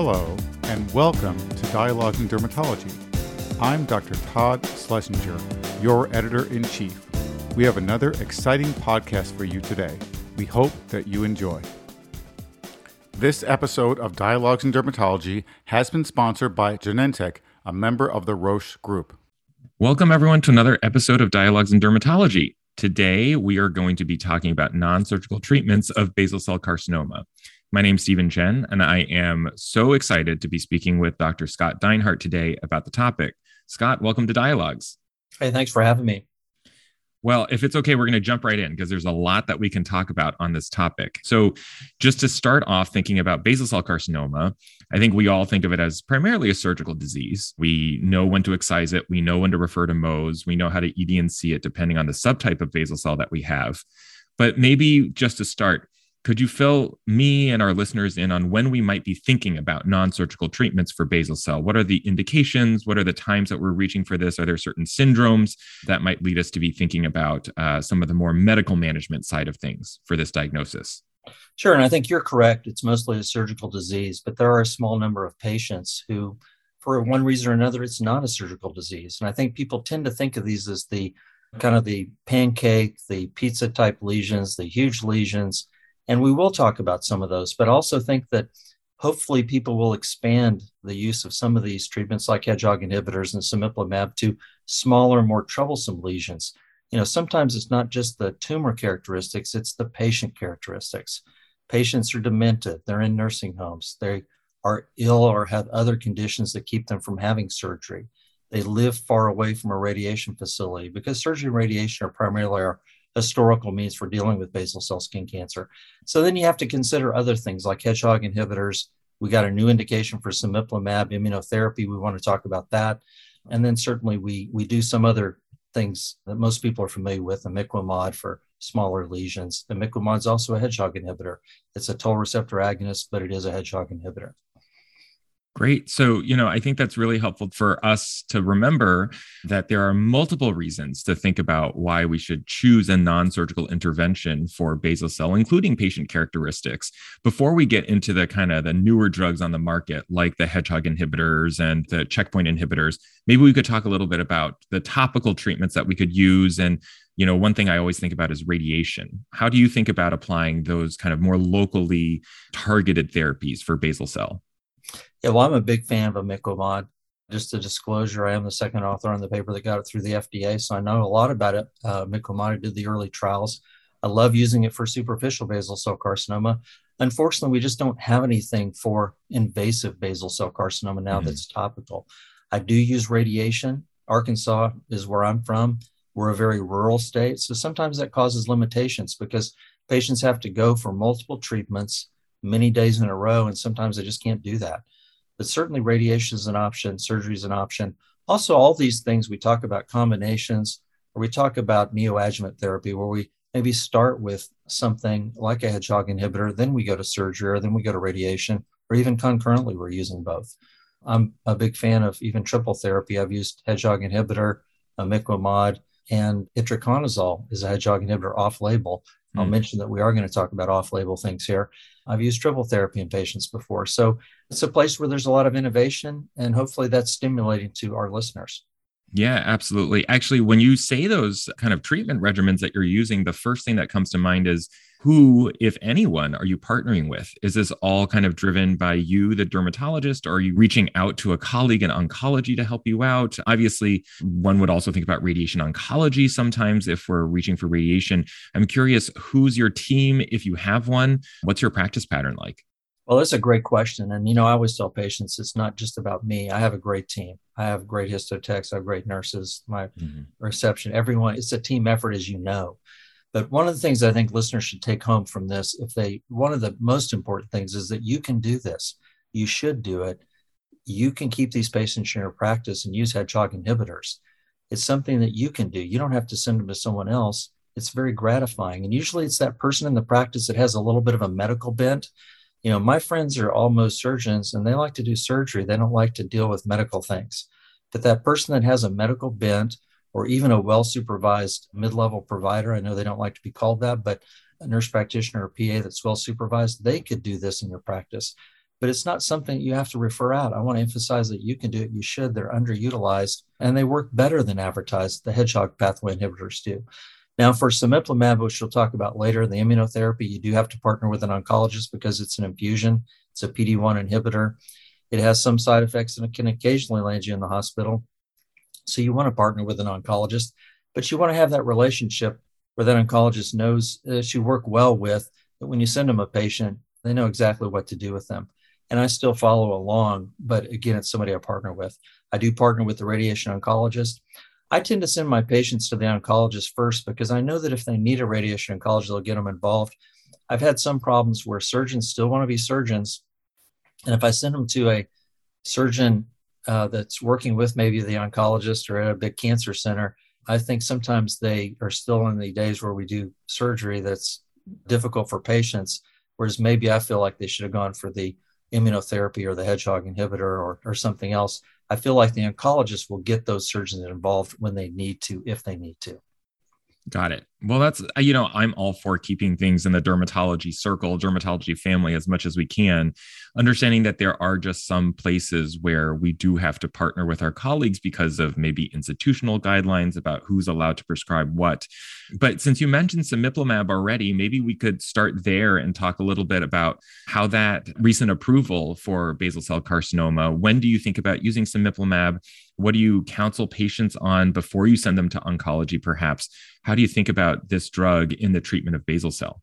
Hello, and welcome to Dialogues in Dermatology. I'm Dr. Todd Schlesinger, your editor in chief. We have another exciting podcast for you today. We hope that you enjoy. This episode of Dialogues in Dermatology has been sponsored by Genentech, a member of the Roche Group. Welcome, everyone, to another episode of Dialogues in Dermatology. Today, we are going to be talking about non surgical treatments of basal cell carcinoma. My name is Steven Chen, and I am so excited to be speaking with Dr. Scott Dinehart today about the topic. Scott, welcome to Dialogues. Hey, thanks for having me. Well, if it's okay, we're going to jump right in because there's a lot that we can talk about on this topic. So, just to start off thinking about basal cell carcinoma, I think we all think of it as primarily a surgical disease. We know when to excise it, we know when to refer to Mohs, we know how to ED&C it depending on the subtype of basal cell that we have. But maybe just to start, could you fill me and our listeners in on when we might be thinking about non surgical treatments for basal cell? What are the indications? What are the times that we're reaching for this? Are there certain syndromes that might lead us to be thinking about uh, some of the more medical management side of things for this diagnosis? Sure. And I think you're correct. It's mostly a surgical disease, but there are a small number of patients who, for one reason or another, it's not a surgical disease. And I think people tend to think of these as the kind of the pancake, the pizza type lesions, the huge lesions and we will talk about some of those, but also think that hopefully people will expand the use of some of these treatments like hedgehog inhibitors and cemiplimab to smaller, more troublesome lesions. You know, sometimes it's not just the tumor characteristics, it's the patient characteristics. Patients are demented, they're in nursing homes, they are ill or have other conditions that keep them from having surgery. They live far away from a radiation facility because surgery and radiation are primarily our historical means for dealing with basal cell skin cancer. So then you have to consider other things like hedgehog inhibitors. We got a new indication for cemiplimab immunotherapy. We want to talk about that. And then certainly we we do some other things that most people are familiar with, imiquimod for smaller lesions. Imiquimod is also a hedgehog inhibitor. It's a toll receptor agonist, but it is a hedgehog inhibitor. Great. So, you know, I think that's really helpful for us to remember that there are multiple reasons to think about why we should choose a non surgical intervention for basal cell, including patient characteristics. Before we get into the kind of the newer drugs on the market, like the hedgehog inhibitors and the checkpoint inhibitors, maybe we could talk a little bit about the topical treatments that we could use and you know one thing i always think about is radiation how do you think about applying those kind of more locally targeted therapies for basal cell yeah, well, I'm a big fan of imiquimod. Just a disclosure, I am the second author on the paper that got it through the FDA, so I know a lot about it. Uh, did the early trials. I love using it for superficial basal cell carcinoma. Unfortunately, we just don't have anything for invasive basal cell carcinoma now mm-hmm. that's topical. I do use radiation. Arkansas is where I'm from. We're a very rural state, so sometimes that causes limitations because patients have to go for multiple treatments many days in a row, and sometimes they just can't do that but certainly radiation is an option, surgery is an option. Also, all these things we talk about combinations, or we talk about neoadjuvant therapy, where we maybe start with something like a hedgehog inhibitor, then we go to surgery, or then we go to radiation, or even concurrently, we're using both. I'm a big fan of even triple therapy. I've used hedgehog inhibitor, imiquimod, and itraconazole is a hedgehog inhibitor off label. I'll mm. mention that we are going to talk about off label things here. I've used triple therapy in patients before. So it's a place where there's a lot of innovation, and hopefully that's stimulating to our listeners. Yeah, absolutely. Actually, when you say those kind of treatment regimens that you're using, the first thing that comes to mind is who, if anyone, are you partnering with? Is this all kind of driven by you, the dermatologist, or are you reaching out to a colleague in oncology to help you out? Obviously, one would also think about radiation oncology sometimes if we're reaching for radiation. I'm curious, who's your team if you have one? What's your practice pattern like? Well, that's a great question. And, you know, I always tell patients it's not just about me. I have a great team. I have great histotechs, I have great nurses, my mm-hmm. reception, everyone. It's a team effort, as you know. But one of the things I think listeners should take home from this, if they, one of the most important things is that you can do this. You should do it. You can keep these patients in your practice and use hedgehog inhibitors. It's something that you can do. You don't have to send them to someone else. It's very gratifying. And usually it's that person in the practice that has a little bit of a medical bent you know, my friends are almost surgeons and they like to do surgery. They don't like to deal with medical things. But that person that has a medical bent or even a well supervised mid level provider, I know they don't like to be called that, but a nurse practitioner or PA that's well supervised, they could do this in your practice. but it's not something you have to refer out. I want to emphasize that you can do it. You should. They're underutilized and they work better than advertised. The hedgehog pathway inhibitors do. Now, for cemiplimab, which we'll talk about later, the immunotherapy, you do have to partner with an oncologist because it's an infusion. It's a PD-1 inhibitor. It has some side effects and it can occasionally land you in the hospital. So you want to partner with an oncologist, but you want to have that relationship where that oncologist knows uh, that you work well with, that when you send them a patient, they know exactly what to do with them and I still follow along. But again, it's somebody I partner with. I do partner with the radiation oncologist. I tend to send my patients to the oncologist first because I know that if they need a radiation oncologist, they'll get them involved. I've had some problems where surgeons still want to be surgeons. And if I send them to a surgeon uh, that's working with maybe the oncologist or at a big cancer center, I think sometimes they are still in the days where we do surgery that's difficult for patients. Whereas maybe I feel like they should have gone for the immunotherapy or the hedgehog inhibitor or, or something else, I feel like the oncologist will get those surgeons involved when they need to, if they need to. Got it. Well, that's, uh, you know, I'm all for keeping things in the dermatology circle, dermatology family as much as we can, understanding that there are just some places where we do have to partner with our colleagues because of maybe institutional guidelines about who's allowed to prescribe what. But since you mentioned cemiplimab already, maybe we could start there and talk a little bit about how that recent approval for basal cell carcinoma, when do you think about using cemiplimab? What do you counsel patients on before you send them to oncology, perhaps? How do you think about this drug in the treatment of basal cell?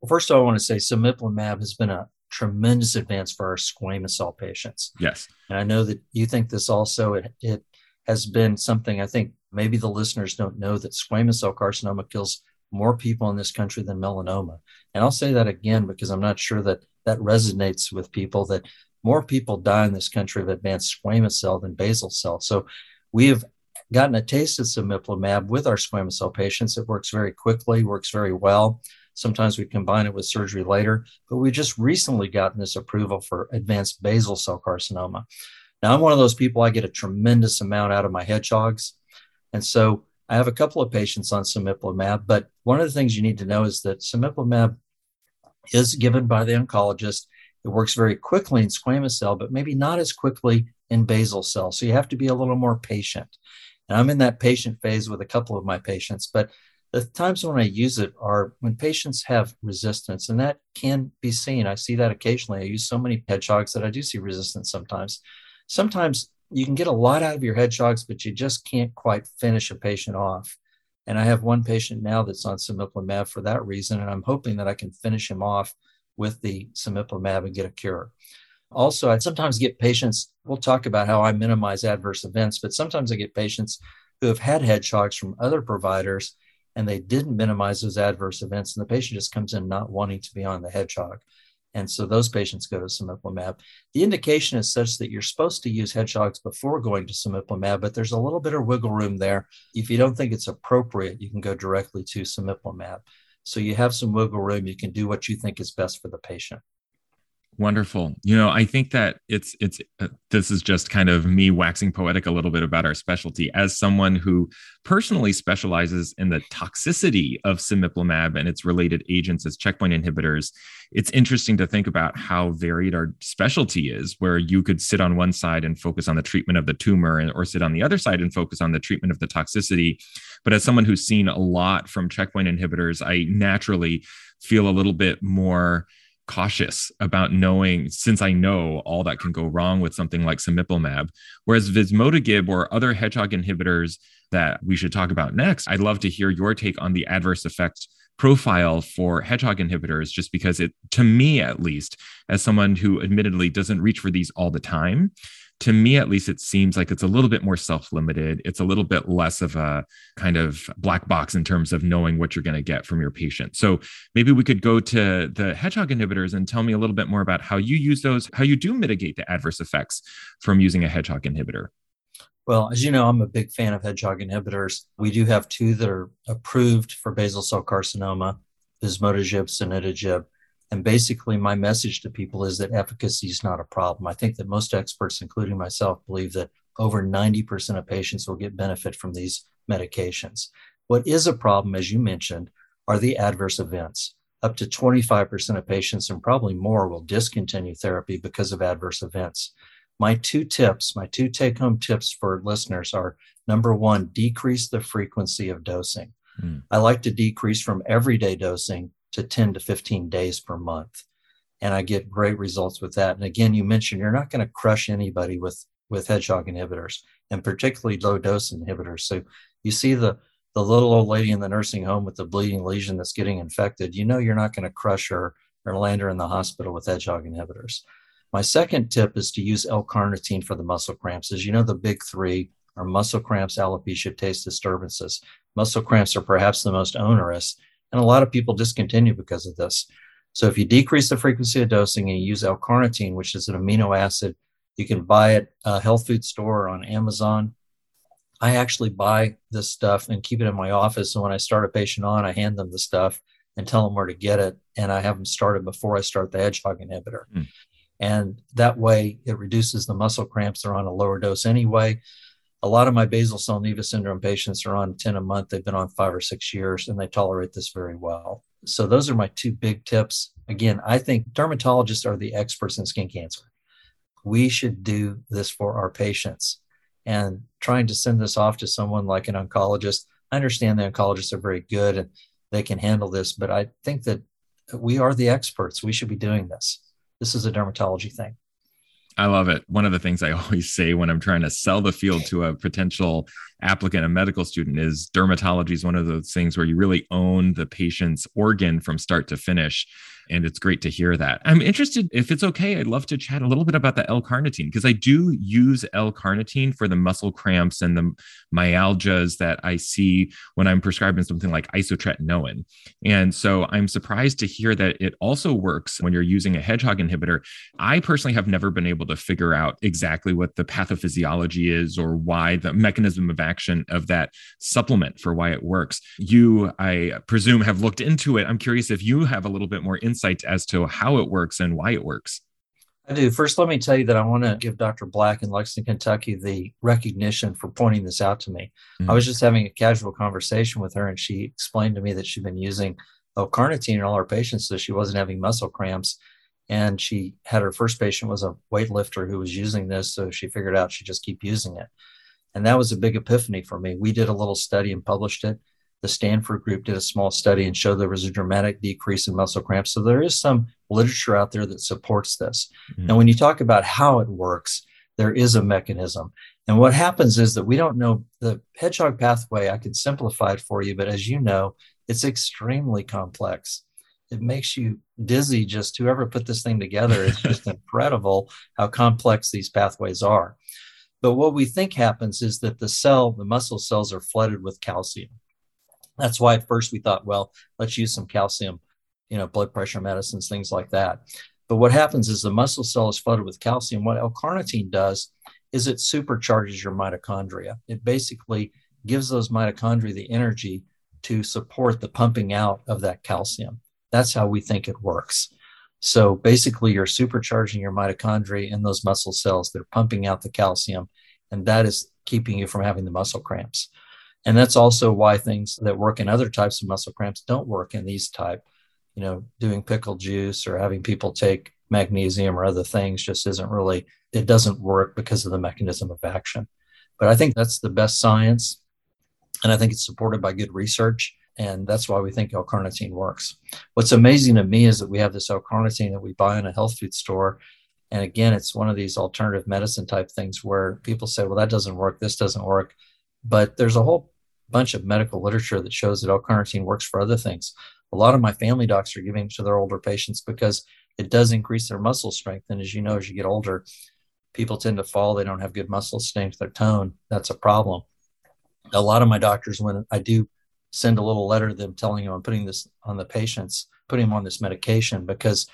Well, first, all, I want to say cemiplimab has been a tremendous advance for our squamous cell patients. Yes. And I know that you think this also, it, it has been something I think maybe the listeners don't know that squamous cell carcinoma kills more people in this country than melanoma. And I'll say that again because I'm not sure that that resonates with people that more people die in this country of advanced squamous cell than basal cell. So we have gotten a taste of cemiplimab with our squamous cell patients. It works very quickly, works very well. Sometimes we combine it with surgery later, but we just recently gotten this approval for advanced basal cell carcinoma. Now, I'm one of those people, I get a tremendous amount out of my hedgehogs. And so I have a couple of patients on cemiplimab, but one of the things you need to know is that cemiplimab is given by the oncologist. It works very quickly in squamous cell, but maybe not as quickly in basal cell. So you have to be a little more patient. And I'm in that patient phase with a couple of my patients, but the times when I use it are when patients have resistance, and that can be seen. I see that occasionally. I use so many hedgehogs that I do see resistance sometimes. Sometimes you can get a lot out of your hedgehogs, but you just can't quite finish a patient off. And I have one patient now that's on cemiplimab for that reason, and I'm hoping that I can finish him off with the cemiplimab and get a cure. Also, I sometimes get patients, we'll talk about how I minimize adverse events, but sometimes I get patients who have had hedgehogs from other providers and they didn't minimize those adverse events, and the patient just comes in not wanting to be on the hedgehog. And so those patients go to cemiplimab. The indication is such that you're supposed to use hedgehogs before going to cemiplimab, but there's a little bit of wiggle room there. If you don't think it's appropriate, you can go directly to cemiplimab. So you have some wiggle room. You can do what you think is best for the patient. Wonderful. You know, I think that it's it's uh, this is just kind of me waxing poetic a little bit about our specialty as someone who personally specializes in the toxicity of cemiplimab and its related agents as checkpoint inhibitors. It's interesting to think about how varied our specialty is where you could sit on one side and focus on the treatment of the tumor and, or sit on the other side and focus on the treatment of the toxicity. But as someone who's seen a lot from checkpoint inhibitors, I naturally feel a little bit more cautious about knowing since I know all that can go wrong with something like cemiplimab. Whereas vismodegib or other hedgehog inhibitors that we should talk about next, I'd love to hear your take on the adverse effect profile for hedgehog inhibitors just because it to me at least as someone who admittedly doesn't reach for these all the time to me at least it seems like it's a little bit more self-limited it's a little bit less of a kind of black box in terms of knowing what you're going to get from your patient so maybe we could go to the hedgehog inhibitors and tell me a little bit more about how you use those how you do mitigate the adverse effects from using a hedgehog inhibitor well, as you know, I'm a big fan of hedgehog inhibitors. We do have two that are approved for basal cell carcinoma, vismodegib, sonidegib. And basically, my message to people is that efficacy is not a problem. I think that most experts, including myself, believe that over 90% of patients will get benefit from these medications. What is a problem, as you mentioned, are the adverse events. up to 25% of patients and probably more will discontinue therapy because of adverse events. My two tips, my two take home tips for listeners are number one, decrease the frequency of dosing. Mm. I like to decrease from everyday dosing to 10 to 15 days per month. And I get great results with that. And again, you mentioned you're not going to crush anybody with, with hedgehog inhibitors and particularly low dose inhibitors. So you see the, the little old lady in the nursing home with the bleeding lesion that's getting infected, you know you're not going to crush her or land her in the hospital with hedgehog inhibitors. My second tip is to use L-carnitine for the muscle cramps. As you know, the big three are muscle cramps, alopecia, taste disturbances. Muscle cramps are perhaps the most onerous, and a lot of people discontinue because of this. So if you decrease the frequency of dosing and you use L-carnitine, which is an amino acid, you can buy it a health food store or on Amazon. I actually buy this stuff and keep it in my office. So when I start a patient on, I hand them the stuff and tell them where to get it, and I have them started before I start the hedgehog inhibitor. Mm. And that way, it reduces the muscle cramps. They're on a lower dose anyway. A lot of my basal cell nevus syndrome patients are on 10 a month. They've been on five or six years and they tolerate this very well. So, those are my two big tips. Again, I think dermatologists are the experts in skin cancer. We should do this for our patients. And trying to send this off to someone like an oncologist, I understand the oncologists are very good and they can handle this, but I think that we are the experts. We should be doing this this is a dermatology thing. I love it. One of the things I always say when I'm trying to sell the field to a potential applicant, a medical student, is dermatology is one of those things where you really own the patient's organ from start to finish. And it's great to hear that. I'm interested, if it's okay, I'd love to chat a little bit about the L carnitine because I do use L carnitine for the muscle cramps and the myalgias that I see when I'm prescribing something like isotretinoin. And so I'm surprised to hear that it also works when you're using a hedgehog inhibitor. I personally have never been able to figure out exactly what the pathophysiology is or why the mechanism of action of that supplement for why it works. You, I presume, have looked into it. I'm curious if you have a little bit more insight as to how it works and why it works. I do. First, let me tell you that I want to give Dr. Black in Lexington, Kentucky, the recognition for pointing this out to me. Mm-hmm. I was just having a casual conversation with her, and she explained to me that she'd been using L-carnitine in all her patients, so she wasn't having muscle cramps. And she had her first patient was a weightlifter who was using this, so she figured out she'd just keep using it. And that was a big epiphany for me. We did a little study and published it the Stanford group did a small study and showed there was a dramatic decrease in muscle cramps. So there is some literature out there that supports this. Mm-hmm. And when you talk about how it works, there is a mechanism. And what happens is that we don't know the hedgehog pathway. I can simplify it for you, but as you know, it's extremely complex. It makes you dizzy just whoever put this thing together. It's just incredible how complex these pathways are. But what we think happens is that the cell, the muscle cells, are flooded with calcium. That's why at first we thought, well, let's use some calcium, you know, blood pressure medicines, things like that. But what happens is the muscle cell is flooded with calcium. What L-carnitine does is it supercharges your mitochondria. It basically gives those mitochondria the energy to support the pumping out of that calcium. That's how we think it works. So basically, you're supercharging your mitochondria in those muscle cells. They're pumping out the calcium, and that is keeping you from having the muscle cramps. And that's also why things that work in other types of muscle cramps don't work in these type. You know, doing pickle juice or having people take magnesium or other things just isn't really, it doesn't work because of the mechanism of action. But I think that's the best science. And I think it's supported by good research. And that's why we think L-carnitine works. What's amazing to me is that we have this L-carnitine that we buy in a health food store. And again, it's one of these alternative medicine type things where people say, well, that doesn't work, this doesn't work. But there's a whole bunch of medical literature that shows that L-carnitine works for other things. A lot of my family docs are giving it to their older patients because it does increase their muscle strength. And as you know, as you get older, people tend to fall. They don't have good muscle strength, their tone. That's a problem. A lot of my doctors, when I do send a little letter to them telling them I'm putting this on the patients, putting them on this medication because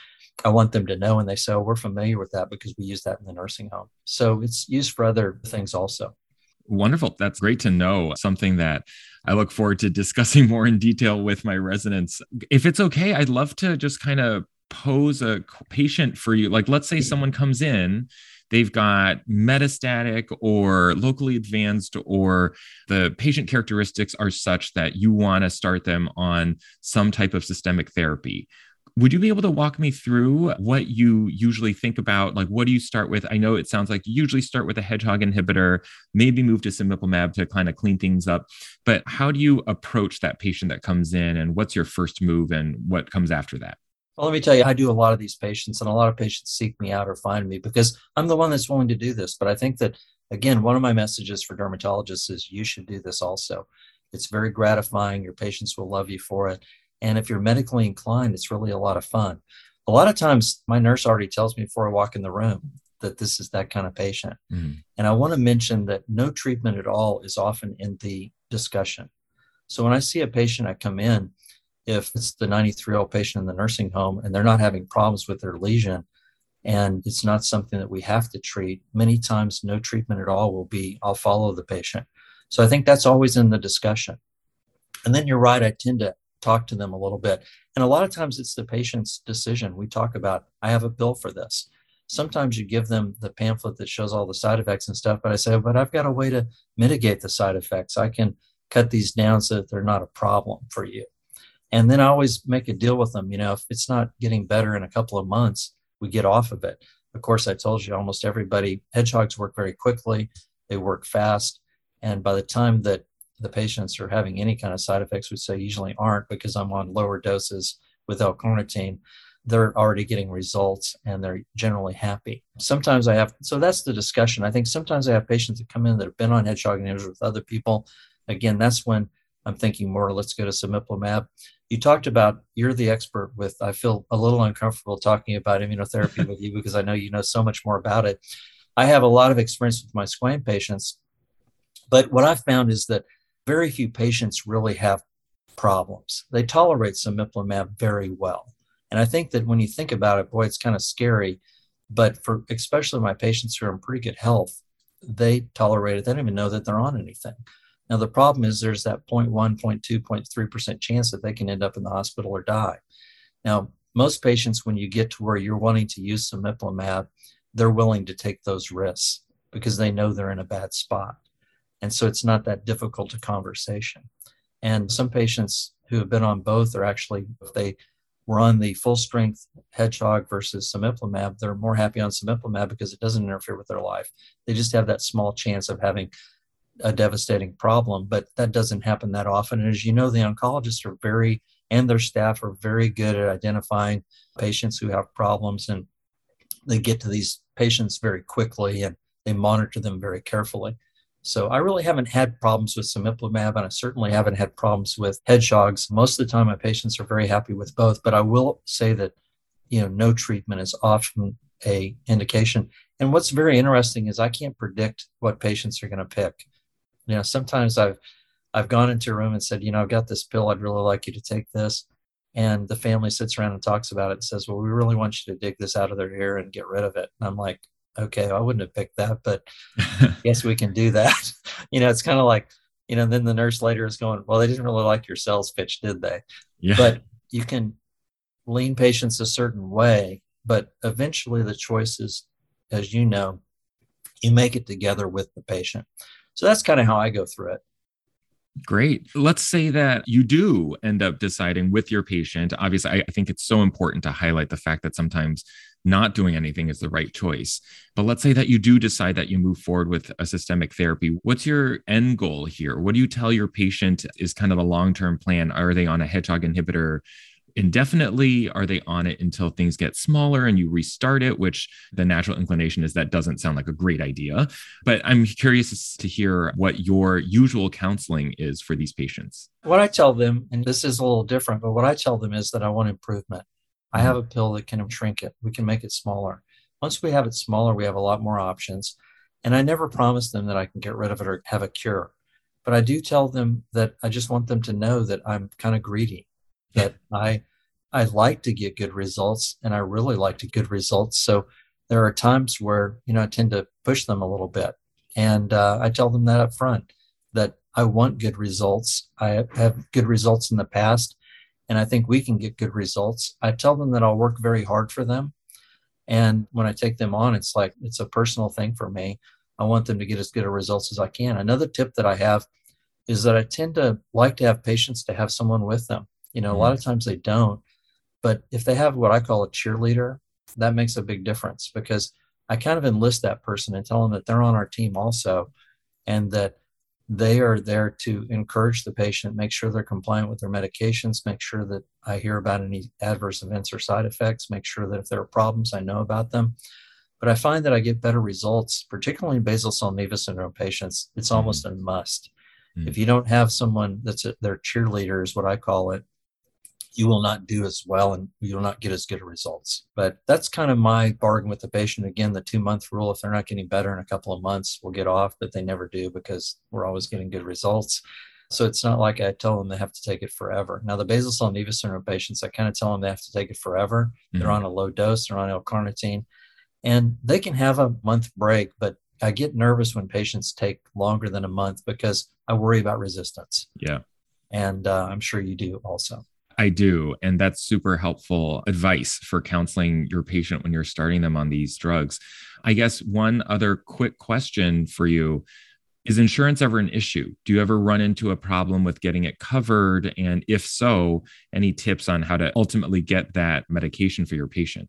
I want them to know. And they say, oh, we're familiar with that because we use that in the nursing home. So it's used for other things also. Wonderful. That's great to know. Something that I look forward to discussing more in detail with my residents. If it's okay, I'd love to just kind of pose a patient for you. Like, let's say someone comes in, they've got metastatic or locally advanced, or the patient characteristics are such that you want to start them on some type of systemic therapy. Would you be able to walk me through what you usually think about? Like, what do you start with? I know it sounds like you usually start with a hedgehog inhibitor, maybe move to cemiplimab to kind of clean things up. But how do you approach that patient that comes in, and what's your first move, and what comes after that? Well, let me tell you, I do a lot of these patients, and a lot of patients seek me out or find me because I'm the one that's willing to do this. But I think that, again, one of my messages for dermatologists is you should do this also. It's very gratifying. Your patients will love you for it. And if you're medically inclined, it's really a lot of fun. A lot of times, my nurse already tells me before I walk in the room that this is that kind of patient. Mm-hmm. And I want to mention that no treatment at all is often in the discussion. So when I see a patient, I come in, if it's the 93 year old patient in the nursing home and they're not having problems with their lesion and it's not something that we have to treat, many times no treatment at all will be, I'll follow the patient. So I think that's always in the discussion. And then you're right, I tend to talk to them a little bit. And a lot of times it's the patient's decision. We talk about, I have a bill for this. Sometimes you give them the pamphlet that shows all the side effects and stuff, but I say, but I've got a way to mitigate the side effects. I can cut these down so that they're not a problem for you. And then I always make a deal with them. You know, if it's not getting better in a couple of months, we get off of it. Of course, I told you almost everybody, hedgehogs work very quickly, they work fast. And by the time that the patients are having any kind of side effects, which they usually aren't because I'm on lower doses with L-carnitine, they're already getting results and they're generally happy. Sometimes I have, so that's the discussion. I think sometimes I have patients that come in that have been on hedgehog inhibitors with other people. Again, that's when I'm thinking more, let's go to some cemiplimab. You talked about, you're the expert with, I feel a little uncomfortable talking about immunotherapy with you because I know you know so much more about it. I have a lot of experience with my squam patients. But what I've found is that very few patients really have problems. They tolerate some cemiplimab very well. And I think that when you think about it, boy, it's kind of scary. But for especially my patients who are in pretty good health, they tolerate it. They don't even know that they're on anything. Now, the problem is there's that 0.1, 0.2, 0.3% chance that they can end up in the hospital or die. Now, most patients, when you get to where you're wanting to use some cemiplimab, they're willing to take those risks because they know they're in a bad spot. And so it's not that difficult a conversation. And some patients who have been on both are actually, if they were on the full strength hedgehog versus cemiplimab, they're more happy on cemiplimab because it doesn't interfere with their life. They just have that small chance of having a devastating problem, but that doesn't happen that often. And as you know, the oncologists are very, and their staff are very good at identifying patients who have problems and they get to these patients very quickly and they monitor them very carefully. So I really haven't had problems with cemiplimab, and I certainly haven't had problems with hedgehogs. Most of the time, my patients are very happy with both. But I will say that, you know, no treatment is often a indication. And what's very interesting is I can't predict what patients are going to pick. You know, sometimes I've I've gone into a room and said, you know, I've got this pill. I'd really like you to take this. And the family sits around and talks about it and says, well, we really want you to dig this out of their ear and get rid of it. And I'm like, okay, I wouldn't have picked that, but yes, we can do that. you know, it's kind of like, you know, then the nurse later is going, well, they didn't really like your sales pitch, did they? Yeah. But you can lean patients a certain way, but eventually the choice is, as you know, you make it together with the patient. So that's kind of how I go through it. Great. Let's say that you do end up deciding with your patient. Obviously, I, think it's so important to highlight the fact that sometimes not doing anything is the right choice. But let's say that you do decide that you move forward with a systemic therapy. What's your end goal here? What do you tell your patient is kind of a long term plan? Are they on a hedgehog inhibitor? Indefinitely? Are they on it until things get smaller and you restart it? Which the natural inclination is that doesn't sound like a great idea. But I'm curious to hear what your usual counseling is for these patients. What I tell them, and this is a little different, but what I tell them is that I want improvement. I mm-hmm. have a pill that can shrink it, we can make it smaller. Once we have it smaller, we have a lot more options. And I never promise them that I can get rid of it or have a cure. But I do tell them that I just want them to know that I'm kind of greedy that I I like to get good results and I really like to get good results. So there are times where you know I tend to push them a little bit, and uh, I tell them that up front that I want good results. I have good results in the past, and I think we can get good results. I tell them that I'll work very hard for them, And when I take them on, it's like it's a personal thing for me. I want them to get as good a results as I can. Another tip that I have is that I tend to like to have patients to have someone with them. You know, mm-hmm. a lot of times they don't, but if they have what I call a cheerleader, that makes a big difference because I kind of enlist that person and tell them that they're on our team also and that they are there to encourage the patient, make sure they're compliant with their medications, make sure that I hear about any adverse events or side effects, make sure that if there are problems, I know about them. But I find that I get better results, particularly in basal cell nevus syndrome patients. It's mm-hmm. almost a must. Mm-hmm. If you don't have someone that's a, their cheerleader, is what I call it, you will not do as well and you will not get as good results. But that's kind of my bargain with the patient. Again, the two month rule if they're not getting better in a couple of months, we'll get off, but they never do because we're always getting good results. So it's not like I tell them they have to take it forever. Now, the basal cell nevus syndrome patients, I kind of tell them they have to take it forever. Mm-hmm. They're on a low dose, they're on L-carnitine, and they can have a month break, but I get nervous when patients take longer than a month because I worry about resistance. Yeah. And uh, I'm sure you do also. I do. And that's super helpful advice for counseling your patient when you're starting them on these drugs. I guess one other quick question for you is insurance ever an issue? Do you ever run into a problem with getting it covered? And if so, any tips on how to ultimately get that medication for your patient?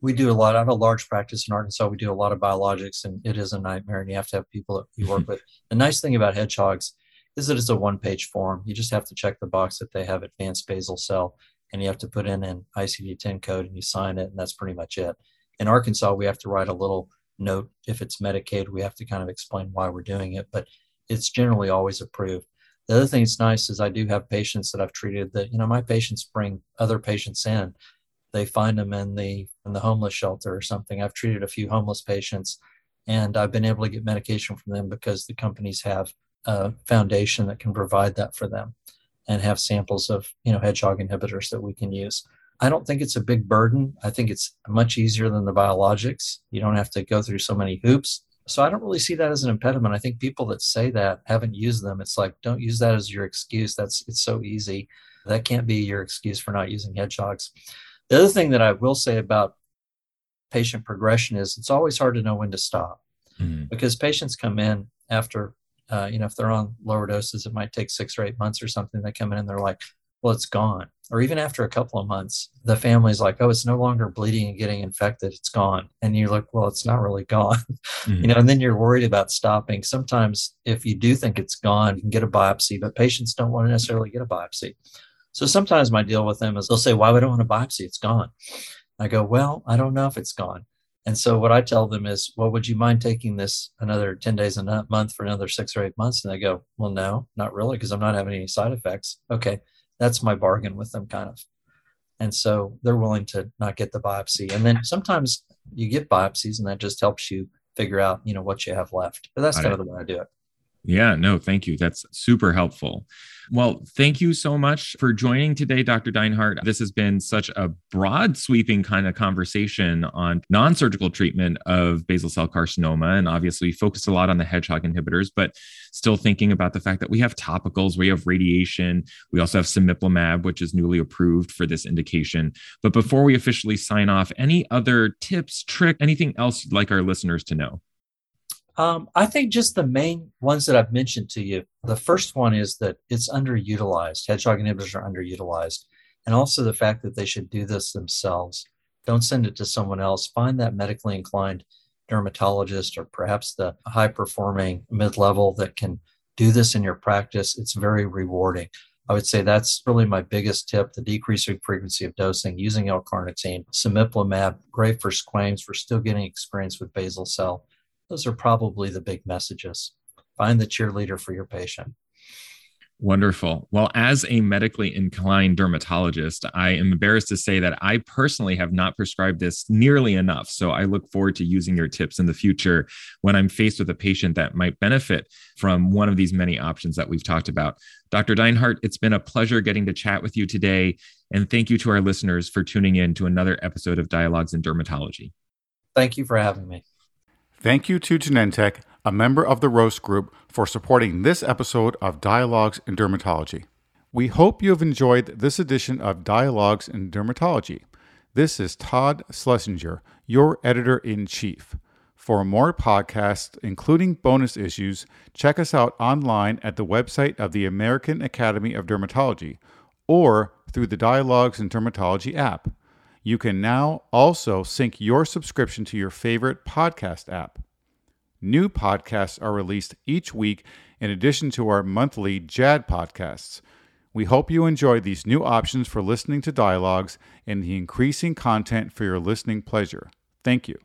We do a lot. I have a large practice in Arkansas. We do a lot of biologics, and it is a nightmare. And you have to have people that you work with. The nice thing about hedgehogs is that it's a one page form. You just have to check the box that they have advanced basal cell and you have to put in an ICD 10 code and you sign it, and that's pretty much it. In Arkansas, we have to write a little note. If it's Medicaid, we have to kind of explain why we're doing it, but it's generally always approved. The other thing that's nice is I do have patients that I've treated that, you know, my patients bring other patients in. They find them in the in the homeless shelter or something. I've treated a few homeless patients and I've been able to get medication from them because the companies have a foundation that can provide that for them and have samples of you know hedgehog inhibitors that we can use. I don't think it's a big burden. I think it's much easier than the biologics. You don't have to go through so many hoops. So i don't really see that as an impediment. I think people that say that haven't used them. It's like don't use that as your excuse. That's it's so easy. That can't be your excuse for not using hedgehogs. The other thing that i will say about patient progression is it's always hard to know when to stop mm-hmm. because patients come in after uh, you know, if they're on lower doses, it might take six or eight months or something. They come in and they're like, well, it's gone. Or even after a couple of months, the family's like, oh, it's no longer bleeding and getting infected. It's gone. And you're like, well, it's not really gone. Mm-hmm. You know, and then you're worried about stopping. Sometimes if you do think it's gone, you can get a biopsy, but patients don't want to necessarily get a biopsy. So sometimes my deal with them is they'll say, why would I want a biopsy? It's gone. I go, well, I don't know if it's gone. And so what I tell them is, well, would you mind taking this another 10 days a month for another six or eight months? And they go, well, no, not really, because I'm not having any side effects. Okay. That's my bargain with them kind of. And so they're willing to not get the biopsy. And then sometimes you get biopsies and that just helps you figure out, you know, what you have left. But that's kind of the way I do it. Yeah, no, thank you. That's super helpful. Well, thank you so much for joining today, Dr. Dinehart. This has been such a broad, sweeping kind of conversation on non surgical treatment of basal cell carcinoma. And obviously, focused a lot on the hedgehog inhibitors, but still thinking about the fact that we have topicals, we have radiation, we also have cemiplimab, which is newly approved for this indication. But before we officially sign off, any other tips, trick, anything else you'd like our listeners to know? Um, I think just the main ones that I've mentioned to you. The first one is that it's underutilized. Hedgehog inhibitors are underutilized. And also the fact that they should do this themselves. Don't send it to someone else. Find that medically inclined dermatologist or perhaps the high performing mid level that can do this in your practice. It's very rewarding. I would say that's really my biggest tip the decreasing frequency of dosing using L carnitine. Cemiplimab, great for squames. We're still getting experience with basal cell those are probably the big messages. Find the cheerleader for your patient. Wonderful. Well, as a medically inclined dermatologist, I am embarrassed to say that I personally have not prescribed this nearly enough. So I look forward to using your tips in the future when I'm faced with a patient that might benefit from one of these many options that we've talked about. Dr. Dinehart, it's been a pleasure getting to chat with you today. And thank you to our listeners for tuning in to another episode of Dialogues in Dermatology. Thank you for having me. Thank you to Genentech, a member of the Roche Group, for supporting this episode of Dialogues in Dermatology. We hope you have enjoyed this edition of Dialogues in Dermatology. This is Todd Schlesinger, your editor in chief. For more podcasts, including bonus issues, check us out online at the website of the American Academy of Dermatology or through the Dialogues in Dermatology app. You can now also sync your subscription to your favorite podcast app. New podcasts are released each week in addition to our monthly JAAD podcasts. We hope you enjoy these new options for listening to dialogues and the increasing content for your listening pleasure. Thank you.